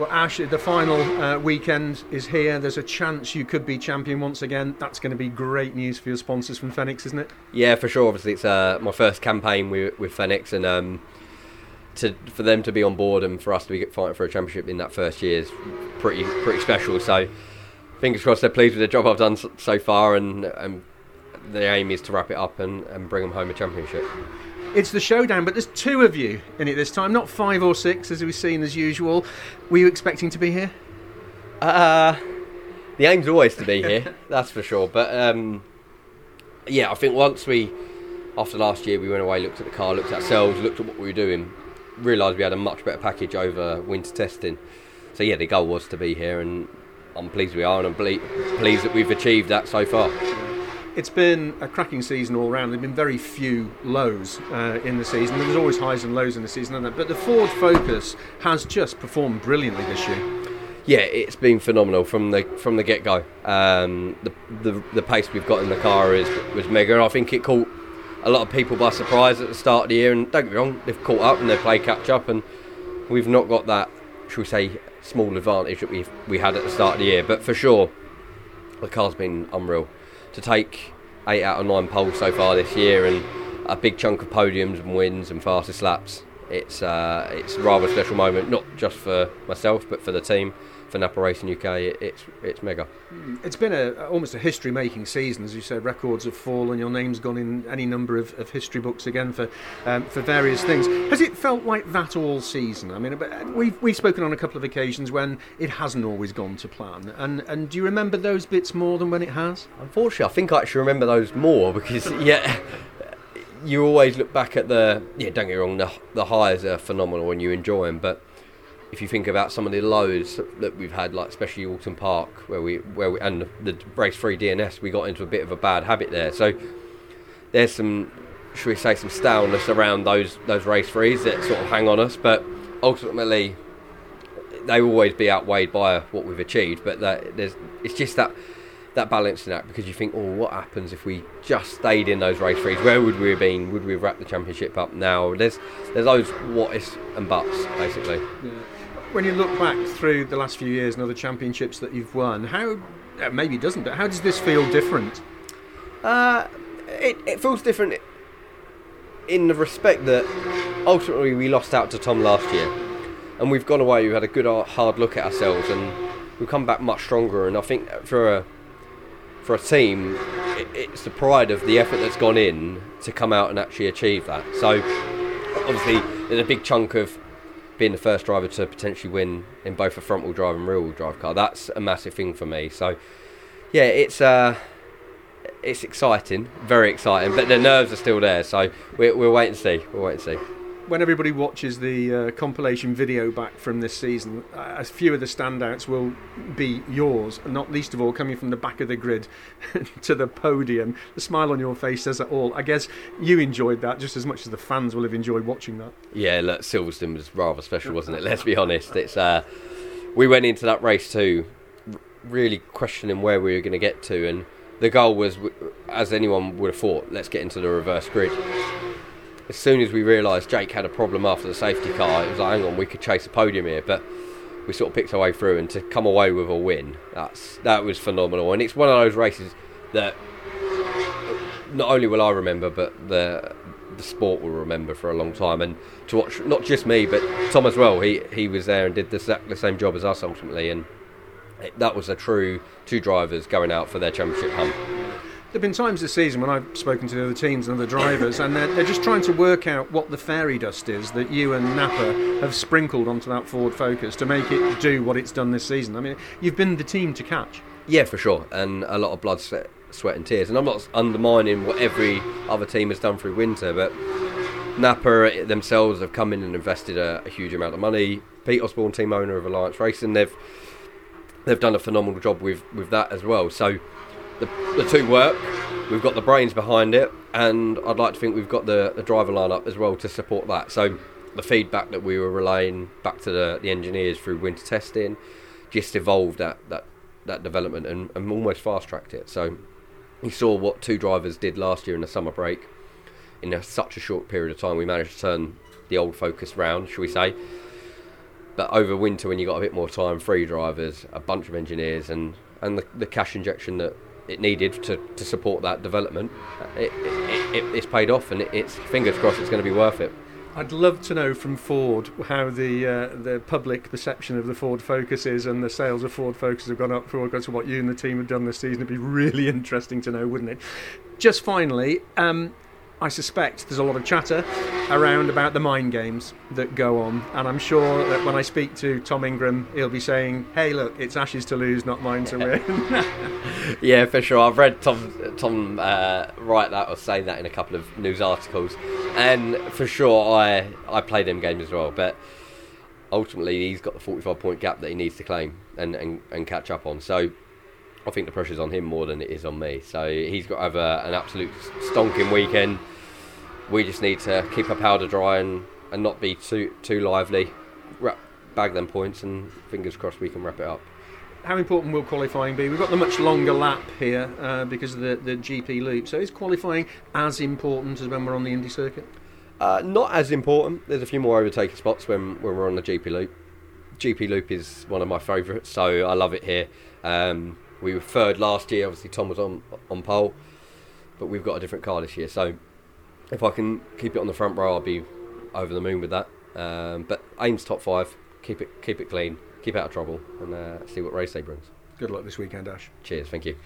Well, Ash, the final uh, weekend is here. There's a chance you could be champion once again. That's going to be great news for your sponsors from Fenix, isn't it? Yeah, for sure. Obviously, it's uh, my first campaign with, with Fenix, and um, to for them to be on board and for us to be fighting for a championship in that first year is pretty pretty special. So, fingers crossed, they're pleased with the job I've done so, far, and, and the aim is to wrap it up and, and bring them home a championship. It's the showdown, but there's two of you in it this time, not five or six as we've seen as usual. Were you expecting to be here? Uh, the aim's always to be here, that's for sure. But um, yeah, I think once we, after last year, we went away, looked at the car, looked at ourselves, looked at what we were doing, realised we had a much better package over winter testing. So yeah, the goal was to be here, and I'm pleased we are, and I'm pleased that we've achieved that so far. It's been a cracking season all round. There've been very few lows uh, in the season. There's always highs and lows in the season, but the Ford Focus has just performed brilliantly this year. Yeah, it's been phenomenal from the from the get go. Um, the, the the pace we've got in the car is was mega, I think it caught a lot of people by surprise at the start of the year. And don't get me wrong, they've caught up and they play catch up, and we've not got that, shall we say, small advantage that we we had at the start of the year. But for sure, the car's been unreal to take eight out of nine poles so far this year and a big chunk of podiums and wins and fastest laps. It's uh, it's a rather special moment, not just for myself but for the team for Napa Racing UK, it's it's mega. It's been a almost a history-making season, as you said. Records have fallen. Your name's gone in any number of, of history books again for um, for various things. Has it felt like that all season? I mean, we've we've spoken on a couple of occasions when it hasn't always gone to plan. And and do you remember those bits more than when it has? Unfortunately, I think I actually remember those more because yeah. You always look back at the yeah. Don't get me wrong. The the highs are phenomenal when you enjoy them, but if you think about some of the lows that we've had, like especially Oulton Park, where we where we and the, race three DNS, we got into a bit of a bad habit there. So there's some, should we say, some staleness around those those race threes that sort of hang on us, but ultimately they will always be outweighed by what we've achieved. But that, there's it's just that that balancing act because you think, oh, what happens if we just stayed in those race threes? Where would we have been? Would we have wrapped the championship up now? There's there's those what ifs and buts basically. Yeah when you look back through the last few years and other championships that you've won, how uh, maybe it doesn't, but how does this feel different? Uh, it, it feels different in the respect that ultimately we lost out to Tom last year, and we've gone away. We've had a good uh, hard look at ourselves, and we've come back much stronger. And I think for a for a team, it, it's the pride of the effort that's gone in to come out and actually achieve that. So obviously, there's a big chunk of being the first driver to potentially win in both a front wheel drive and rear wheel drive car. That's a massive thing for me. So, yeah, it's uh, it's exciting, very exciting, but the nerves are still there. So we, we'll wait and see. We'll wait and see when everybody watches the uh, compilation video back from this season, uh, a few of the standouts will be yours, and not least of all coming from the back of the grid to the podium. The smile on your face says it all. I guess you enjoyed that just as much as the fans will have enjoyed watching that. Yeah, look, Silverstone was rather special, wasn't it? Let's be honest. It's uh, we went into that race too, really questioning where we were going to get to, and the goal was, as anyone would have thought, let's get into the reverse grid as soon as we realised Jake had a problem after the safety car, it was like, hang on, we could chase a podium here. But we sort of picked our way through, and to come away with a win, that's that was phenomenal. And it's one of those races that not only will I remember, but the the sport will remember for a long time. And to watch not just me, but Tom as well. He he was there and did the, the same job as us ultimately, and that was a true two drivers going out for their championship hunt. There have been times this season when I've spoken to the other teams and the drivers, and they're, they're, just trying to work out what the fairy dust is that you and Napa have sprinkled onto that Ford Focus to make it do what it's done this season. I mean, you've been the team to catch. Yeah, for sure, and a lot of blood, sweat, sweat and tears. And I'm not undermining what every other team has done through winter, but Napa themselves have come in and invested a, a huge amount of money. Pete Osborne, team owner of Alliance Racing, they've they've done a phenomenal job with, with that as well. So the, the two work. We've got the brains behind it, and I'd like to think we've got the, the driver lineup as well to support that. So the feedback that we were relaying back to the, the engineers through winter testing just evolved that, that, that development and, and almost fast tracked it. So we saw what two drivers did last year in the summer break. In a, such a short period of time, we managed to turn the old focus round, shall we say. But over winter, when you got a bit more time, free drivers, a bunch of engineers, and and the, the cash injection that it needed to, to support that development, it, it, it, it's paid off, and it's fingers crossed it's going to be worth it. I'd love to know from Ford how the uh, the public perception of the Ford Focus is and the sales of Ford Focus have gone up for to what you and the team have done this season. It'd be really interesting to know, wouldn't it? Just finally, um, I suspect there's a lot of chatter around about the mind games that go on, and I'm sure that when I speak to Tom Ingram, he'll be saying, "Hey, look, it's Ash's to lose, not mine to win." yeah, for sure. I've read Tom Tom uh, write that or say that in a couple of news articles, and for sure I I play them games as well. But ultimately, he's got the 45 point gap that he needs to claim and and, and catch up on. So. I think the pressure's on him more than it is on me. So he's got to have a, an absolute stonking weekend. We just need to keep our powder dry and, and not be too too lively. Wrap, bag them points and fingers crossed we can wrap it up. How important will qualifying be? We've got the much longer lap here uh, because of the, the GP loop. So is qualifying as important as when we're on the Indy circuit? Uh, not as important. There's a few more overtaking spots when, when we're on the GP loop. GP loop is one of my favourites, so I love it here. Um, we were third last year. Obviously, Tom was on on pole, but we've got a different car this year. So if I can keep it on the front row, I'll be over the moon with that. Um, but aims top five. Keep it keep it clean. Keep out of trouble, and uh, see what race day brings. Good luck this weekend, Ash. Cheers. Thank you.